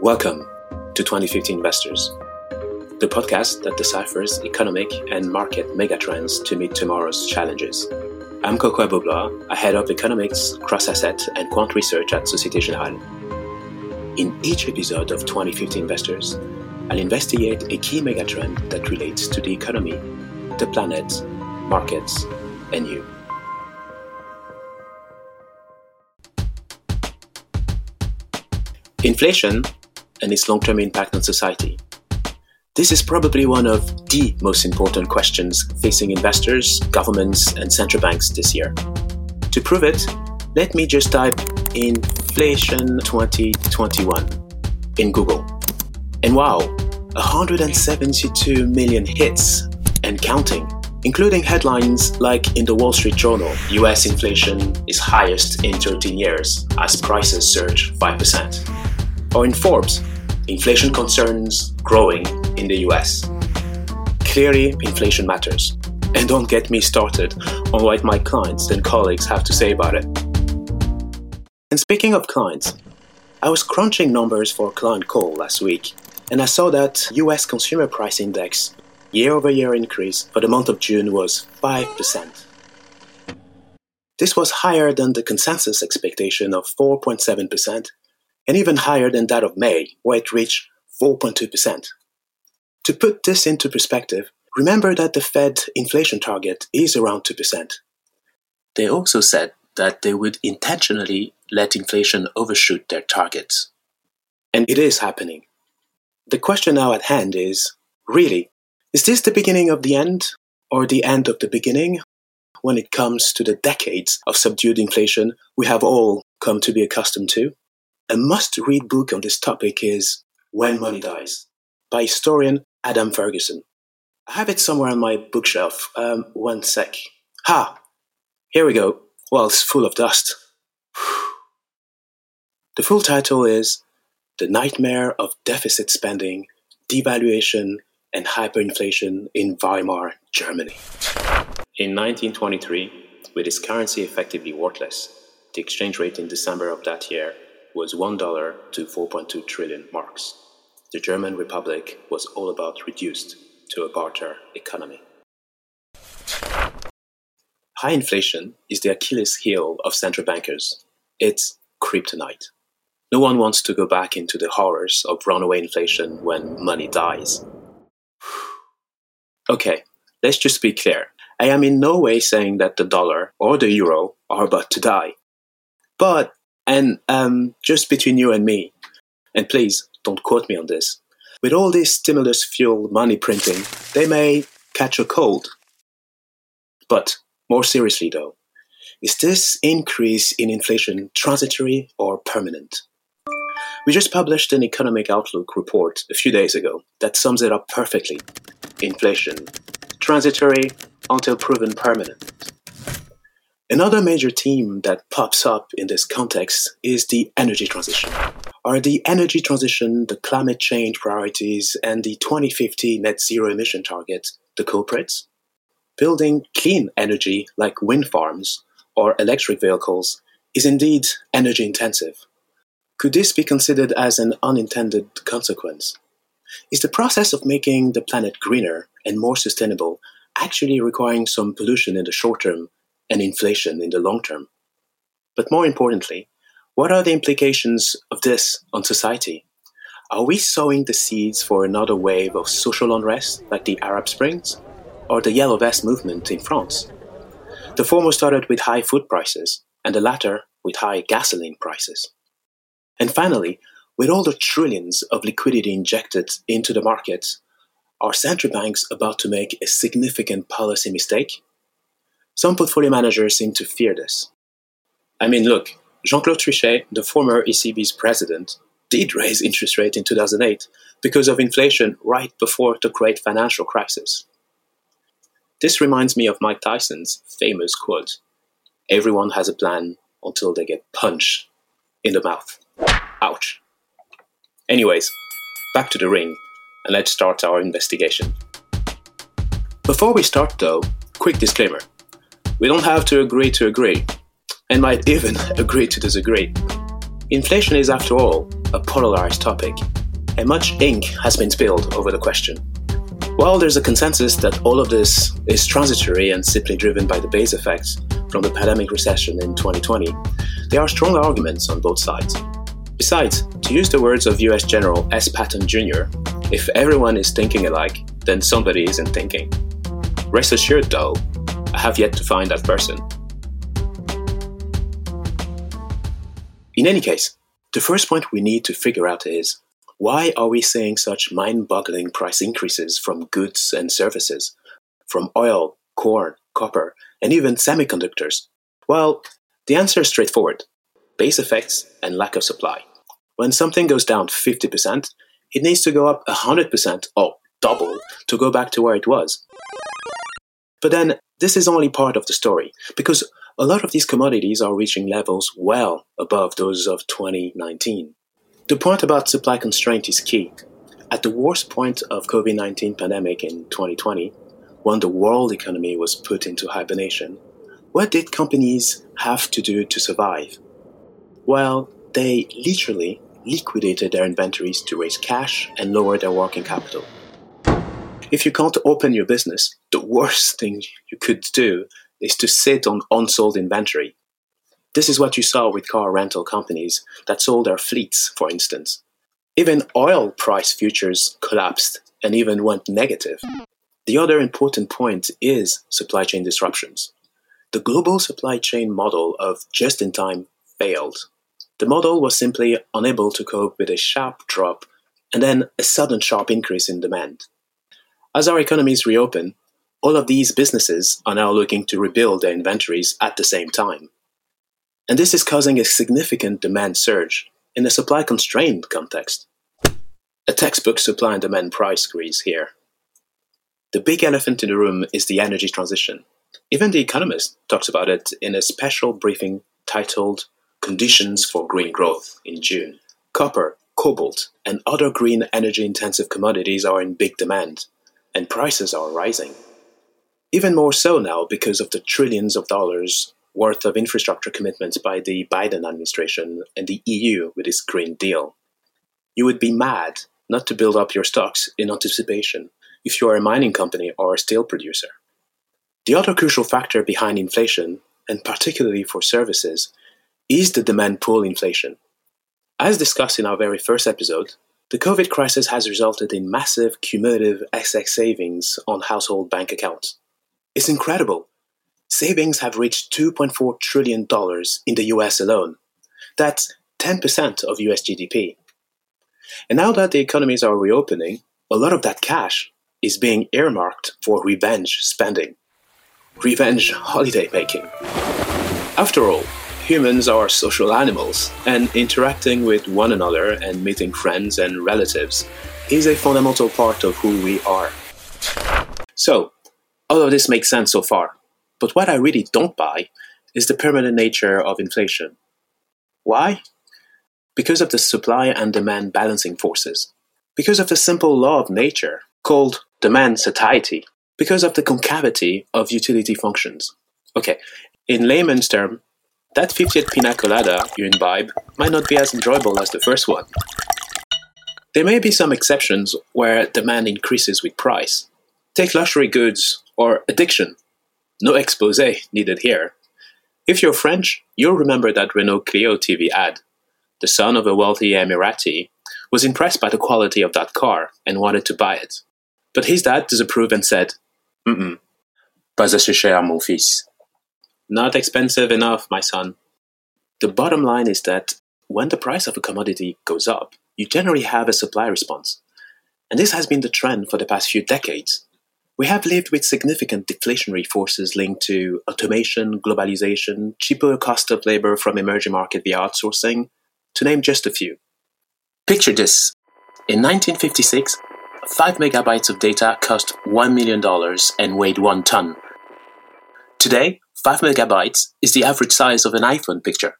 Welcome to 2050 Investors, the podcast that deciphers economic and market megatrends to meet tomorrow's challenges. I'm Kokou Agbo-Bloua. I head up economics, cross-asset, and quant research at Societe Generale. In each episode of 2050 Investors, I'll investigate a key megatrend that relates to the economy, the planet, markets, and you. Inflation and its long term impact on society. This is probably one of the most important questions facing investors, governments, and central banks this year. To prove it, let me just type inflation 2021 in Google. And wow, 172 million hits and counting, including headlines like in the Wall Street Journal US inflation is highest in 13 years as prices surge 5%. Or in Forbes, inflation concerns growing in the US. Clearly, inflation matters. And don't get me started on what my clients and colleagues have to say about it. And speaking of clients, I was crunching numbers for a client call last week, and I saw that US consumer price index year over year increase for the month of June was 5%. This was higher than the consensus expectation of 4.7% and even higher than that of May, where it reached 4.2%. To put this into perspective, remember that the Fed inflation target is around 2%. They also said that they would intentionally let inflation overshoot their targets. And it is happening. The question now at hand is really, is this the beginning of the end or the end of the beginning when it comes to the decades of subdued inflation we have all come to be accustomed to? A must read book on this topic is When Money Dies by historian Adam Ferguson. I have it somewhere on my bookshelf. Um, one sec. Ha! Here we go. Well, it's full of dust. The full title is The Nightmare of Deficit Spending, Devaluation, and Hyperinflation in Weimar, Germany. In 1923, with its currency effectively worthless, the exchange rate in December of that year was $1 to 4.2 trillion marks. The German Republic was all about reduced to a barter economy. High inflation is the Achilles heel of central bankers. It's kryptonite. No one wants to go back into the horrors of runaway inflation when money dies. Okay, let's just be clear. I am in no way saying that the dollar or the euro are about to die. But and um, just between you and me, and please don't quote me on this, with all this stimulus fuel money printing, they may catch a cold. But more seriously, though, is this increase in inflation transitory or permanent? We just published an economic outlook report a few days ago that sums it up perfectly. Inflation, transitory until proven permanent. Another major theme that pops up in this context is the energy transition. Are the energy transition, the climate change priorities, and the 2050 net zero emission target the culprits? Building clean energy like wind farms or electric vehicles is indeed energy intensive. Could this be considered as an unintended consequence? Is the process of making the planet greener and more sustainable actually requiring some pollution in the short term and inflation in the long term. But more importantly, what are the implications of this on society? Are we sowing the seeds for another wave of social unrest like the Arab Springs or the Yellow Vest movement in France? The former started with high food prices, and the latter with high gasoline prices. And finally, with all the trillions of liquidity injected into the markets, are central banks about to make a significant policy mistake? Some portfolio managers seem to fear this. I mean, look, Jean Claude Trichet, the former ECB's president, did raise interest rates in 2008 because of inflation right before the great financial crisis. This reminds me of Mike Tyson's famous quote Everyone has a plan until they get punched in the mouth. Ouch. Anyways, back to the ring, and let's start our investigation. Before we start, though, quick disclaimer we don't have to agree to agree, and might even agree to disagree. Inflation is, after all, a polarized topic, and much ink has been spilled over the question. While there's a consensus that all of this is transitory and simply driven by the base effects from the pandemic recession in 2020, there are strong arguments on both sides. Besides, to use the words of US General S. Patton Jr., if everyone is thinking alike, then somebody isn't thinking. Rest assured, though, I have yet to find that person. In any case, the first point we need to figure out is why are we seeing such mind boggling price increases from goods and services, from oil, corn, copper, and even semiconductors? Well, the answer is straightforward base effects and lack of supply. When something goes down 50%, it needs to go up 100% or double to go back to where it was. But then, this is only part of the story, because a lot of these commodities are reaching levels well above those of 2019. The point about supply constraint is key. At the worst point of COVID-19 pandemic in 2020, when the world economy was put into hibernation, what did companies have to do to survive? Well, they literally liquidated their inventories to raise cash and lower their working capital. If you can't open your business, the worst thing you could do is to sit on unsold inventory. This is what you saw with car rental companies that sold their fleets, for instance. Even oil price futures collapsed and even went negative. The other important point is supply chain disruptions. The global supply chain model of just in time failed. The model was simply unable to cope with a sharp drop and then a sudden sharp increase in demand. As our economies reopen, all of these businesses are now looking to rebuild their inventories at the same time. And this is causing a significant demand surge in a supply constrained context. A textbook supply and demand price squeeze here. The big elephant in the room is the energy transition. Even The Economist talks about it in a special briefing titled Conditions for Green Growth in June. Copper, cobalt, and other green energy intensive commodities are in big demand, and prices are rising. Even more so now because of the trillions of dollars worth of infrastructure commitments by the Biden administration and the EU with its Green Deal. You would be mad not to build up your stocks in anticipation if you are a mining company or a steel producer. The other crucial factor behind inflation, and particularly for services, is the demand pull inflation. As discussed in our very first episode, the COVID crisis has resulted in massive cumulative excess savings on household bank accounts. It's incredible. Savings have reached $2.4 trillion in the US alone. That's 10% of US GDP. And now that the economies are reopening, a lot of that cash is being earmarked for revenge spending, revenge holiday making. After all, humans are social animals, and interacting with one another and meeting friends and relatives is a fundamental part of who we are. So, all of this makes sense so far, but what I really don't buy is the permanent nature of inflation. Why? Because of the supply and demand balancing forces. Because of the simple law of nature called demand satiety. Because of the concavity of utility functions. Okay, in layman's term, that 50th pina colada you imbibe might not be as enjoyable as the first one. There may be some exceptions where demand increases with price. Take luxury goods or addiction. No expose needed here. If you're French, you'll remember that Renault Clio TV ad. The son of a wealthy Emirati was impressed by the quality of that car and wanted to buy it. But his dad disapproved and said, Mm-mm, pas assez cher, mon fils. Not expensive enough, my son. The bottom line is that when the price of a commodity goes up, you generally have a supply response. And this has been the trend for the past few decades. We have lived with significant deflationary forces linked to automation, globalization, cheaper cost of labor from emerging market via outsourcing, to name just a few. Picture this. In 1956, 5 megabytes of data cost $1 million and weighed 1 ton. Today, 5 megabytes is the average size of an iPhone picture.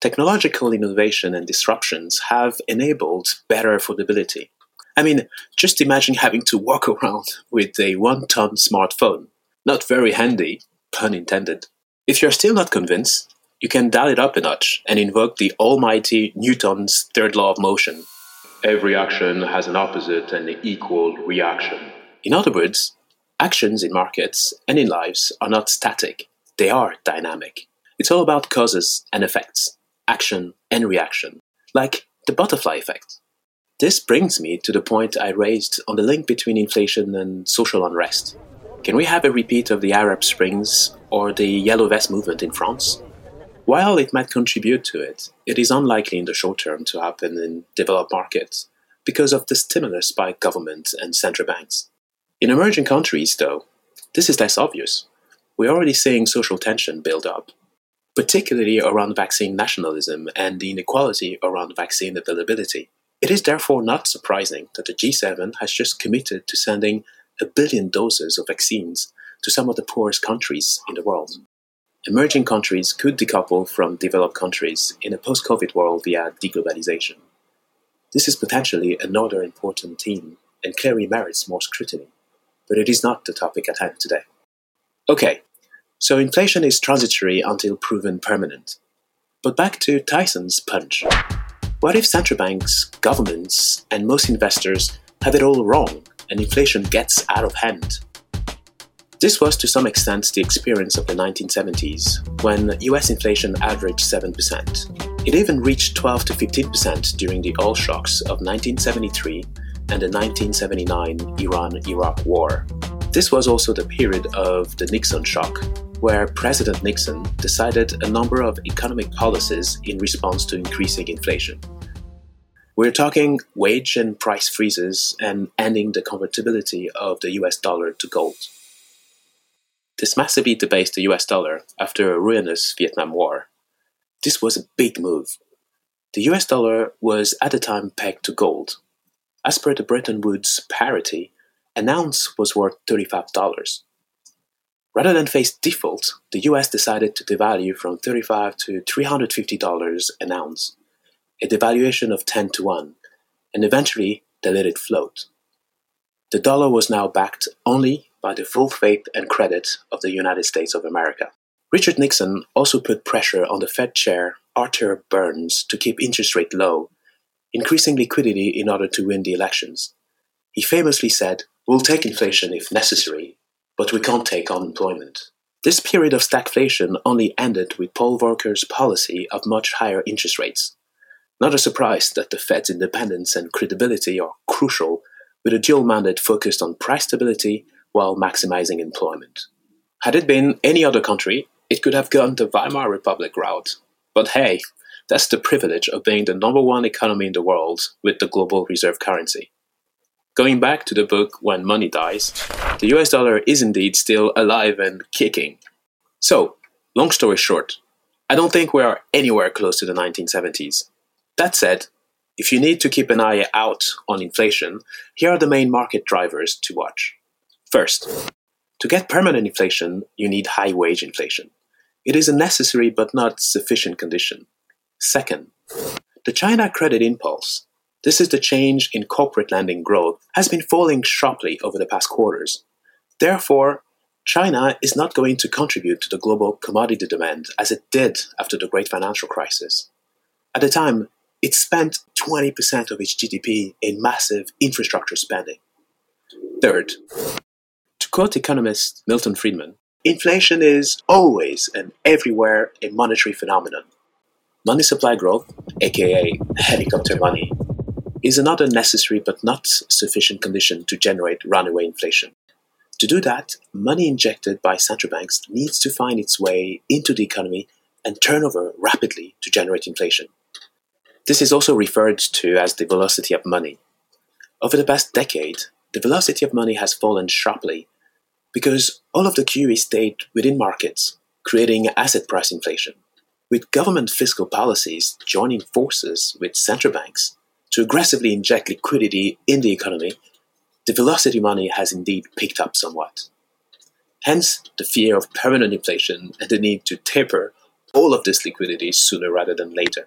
Technological innovation and disruptions have enabled better affordability. I mean, just imagine having to walk around with a one ton smartphone. Not very handy, pun intended. If you're still not convinced, you can dial it up a notch and invoke the almighty Newton's third law of motion. Every action has an opposite and equal reaction. In other words, actions in markets and in lives are not static, they are dynamic. It's all about causes and effects, action and reaction, like the butterfly effect. This brings me to the point I raised on the link between inflation and social unrest. Can we have a repeat of the Arab Springs or the Yellow Vest movement in France? While it might contribute to it, it is unlikely in the short term to happen in developed markets because of the stimulus by government and central banks. In emerging countries, though, this is less obvious. We're already seeing social tension build up, particularly around vaccine nationalism and the inequality around vaccine availability. It is therefore not surprising that the G7 has just committed to sending a billion doses of vaccines to some of the poorest countries in the world. Emerging countries could decouple from developed countries in a post COVID world via deglobalization. This is potentially another important theme and clearly merits more scrutiny, but it is not the topic at hand today. Okay, so inflation is transitory until proven permanent. But back to Tyson's punch. What if central banks, governments, and most investors have it all wrong and inflation gets out of hand. This was to some extent the experience of the 1970s, when US inflation averaged 7%. It even reached 12 to 15% during the oil shocks of 1973 and the 1979 Iran Iraq War. This was also the period of the Nixon shock, where President Nixon decided a number of economic policies in response to increasing inflation. We're talking wage and price freezes and ending the convertibility of the US dollar to gold. This massively debased the US dollar after a ruinous Vietnam War. This was a big move. The US dollar was at the time pegged to gold. As per the Bretton Woods parity, an ounce was worth $35. Rather than face default, the US decided to devalue from $35 to $350 an ounce a devaluation of 10 to 1, and eventually they let it float. The dollar was now backed only by the full faith and credit of the United States of America. Richard Nixon also put pressure on the Fed chair Arthur Burns to keep interest rate low, increasing liquidity in order to win the elections. He famously said, We'll take inflation if necessary, but we can't take unemployment. This period of stagflation only ended with Paul Volcker's policy of much higher interest rates. Not a surprise that the Fed's independence and credibility are crucial, with a dual mandate focused on price stability while maximizing employment. Had it been any other country, it could have gone the Weimar Republic route. But hey, that's the privilege of being the number one economy in the world with the global reserve currency. Going back to the book When Money Dies, the US dollar is indeed still alive and kicking. So, long story short, I don't think we are anywhere close to the 1970s. That said, if you need to keep an eye out on inflation, here are the main market drivers to watch. First, to get permanent inflation, you need high wage inflation. It is a necessary but not sufficient condition. Second, the China credit impulse. This is the change in corporate lending growth has been falling sharply over the past quarters. Therefore, China is not going to contribute to the global commodity demand as it did after the great financial crisis. At the time, it spent 20% of its GDP in massive infrastructure spending. Third, to quote economist Milton Friedman, inflation is always and everywhere a monetary phenomenon. Money supply growth, aka helicopter money, is another necessary but not sufficient condition to generate runaway inflation. To do that, money injected by central banks needs to find its way into the economy and turn over rapidly to generate inflation. This is also referred to as the velocity of money. Over the past decade, the velocity of money has fallen sharply because all of the QE stayed within markets, creating asset price inflation. With government fiscal policies joining forces with central banks to aggressively inject liquidity in the economy, the velocity money has indeed picked up somewhat. Hence, the fear of permanent inflation and the need to taper all of this liquidity sooner rather than later.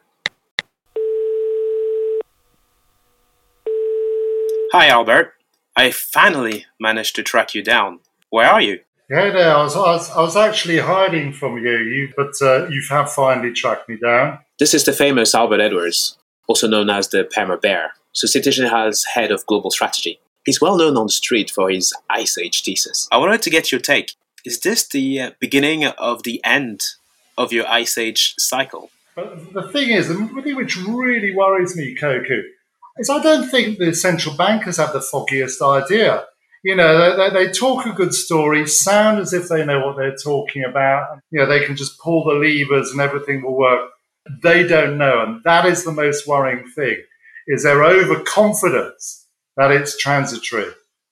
Hi, Albert. I finally managed to track you down. Where are you? Yeah, there. I was, I was, I was actually hiding from you, you but uh, you have finally tracked me down. This is the famous Albert Edwards, also known as the Perma Bear. Societe has head of global strategy. He's well known on the street for his Ice Age thesis. I wanted to get your take. Is this the uh, beginning of the end of your Ice Age cycle? But the thing is, the thing which really worries me, Kokou, is I don't think the central bankers have the foggiest idea you know, they, they, talk a good story, sound as if they know what they're talking about. You know, they can just pull the levers and everything will work. They don't know. And that is the most worrying thing, is their overconfidence that it's transitory.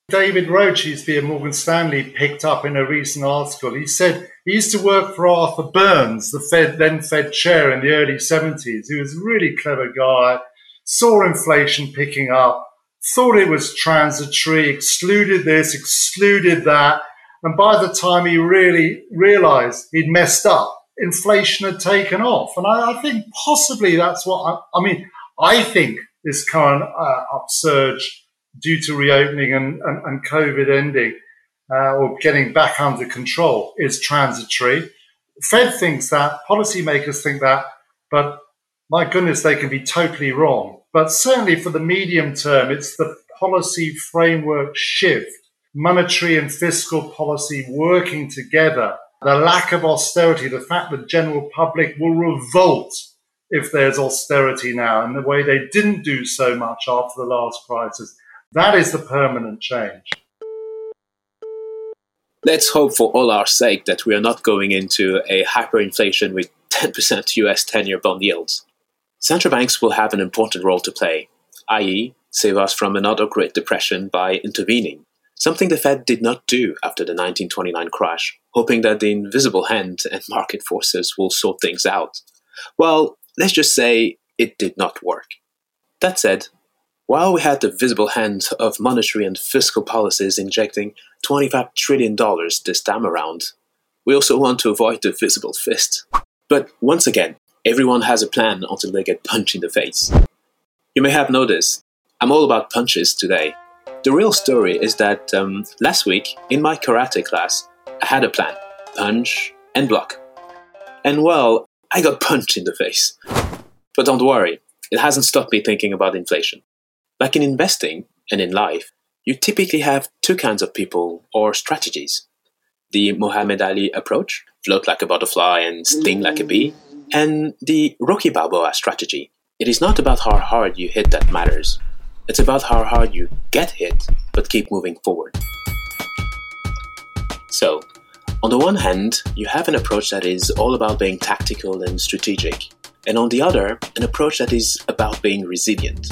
David Roach, he used to be at Morgan Stanley, picked up in a recent article. He said he used to work for Arthur Burns, the Fed, then Fed chair in the early 70s. He was a really clever guy, saw inflation picking up, thought it was transitory, excluded this, excluded that. And by the time he really realized he'd messed up, inflation had taken off. And I, I think possibly that's what I, I, mean. I think this current uh, upsurge due to reopening and, and, and COVID ending uh, or getting back under control is transitory. Fed thinks that, policymakers think that, but my goodness, they can be totally wrong. But certainly for the medium term, it's the policy framework shift, monetary and fiscal policy working together, the lack of austerity, the fact that the general public will revolt if there's austerity now in the way they didn't do so much after the last crisis. That is the permanent change. Let's hope for all our sake that we are not going into a hyperinflation with 10% US 10 year bond yields. Central banks will have an important role to play, i.e., save us from another Great Depression by intervening, something the Fed did not do after the 1929 crash, hoping that the invisible hand and market forces will sort things out. Well, let's just say it did not work. That said, while we had the visible hand of monetary and fiscal policies injecting $25 trillion this time around, we also want to avoid the visible fist. But once again, Everyone has a plan until they get punched in the face. You may have noticed, I'm all about punches today. The real story is that um, last week, in my karate class, had a plan punch and block. And well, I got punched in the face. But don't worry, it hasn't stopped me thinking about inflation. Like in investing and in life, you typically have two kinds of people or strategies the Muhammad Ali approach, float like a butterfly and sting like a bee, and the Rocky Balboa strategy. It is not about how hard you hit that matters. It's about how hard you get hit, but keep moving forward. So, on the one hand, you have an approach that is all about being tactical and strategic, and on the other, an approach that is about being resilient.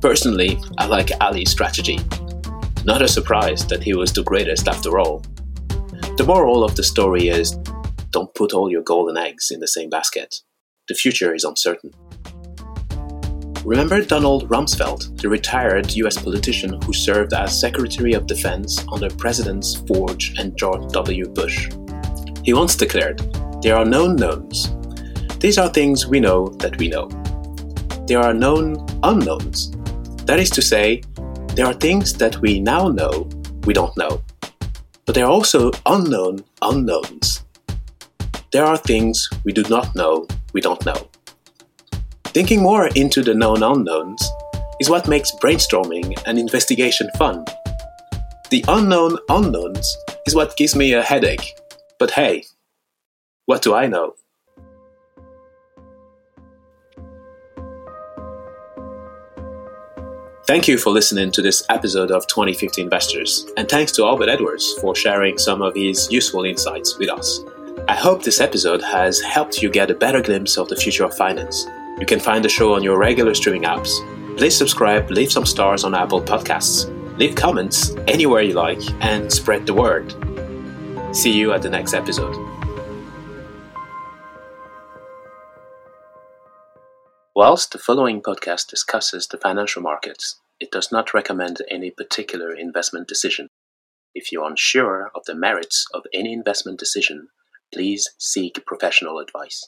Personally, I like Ali's strategy. Not a surprise that he was the greatest after all. The moral of the story is don't put all your golden eggs in the same basket. The future is uncertain. Remember Donald Rumsfeld, the retired US politician who served as Secretary of Defense under Presidents Ford and George W. Bush? He once declared, There are known knowns. These are things we know that we know. There are known unknowns. That is to say, there are things that we now know we don't know. But there are also unknown unknowns. There are things we do not know we don't know. Thinking more into the known unknowns is what makes brainstorming and investigation fun. The unknown unknowns is what gives me a headache. But hey, what do I know? Thank you for listening to this episode of 2050 Investors, and thanks to Albert Edwards for sharing some of his useful insights with us. I hope this episode has helped you get a better glimpse of the future of finance. You can find the show on your regular streaming apps. Please subscribe, leave some stars on Apple Podcasts, leave comments anywhere you like, and spread the word. See you at the next episode. Whilst the following podcast discusses the financial markets, it does not recommend any particular investment decision. If you're unsure of the merits of any investment decision, please seek professional advice.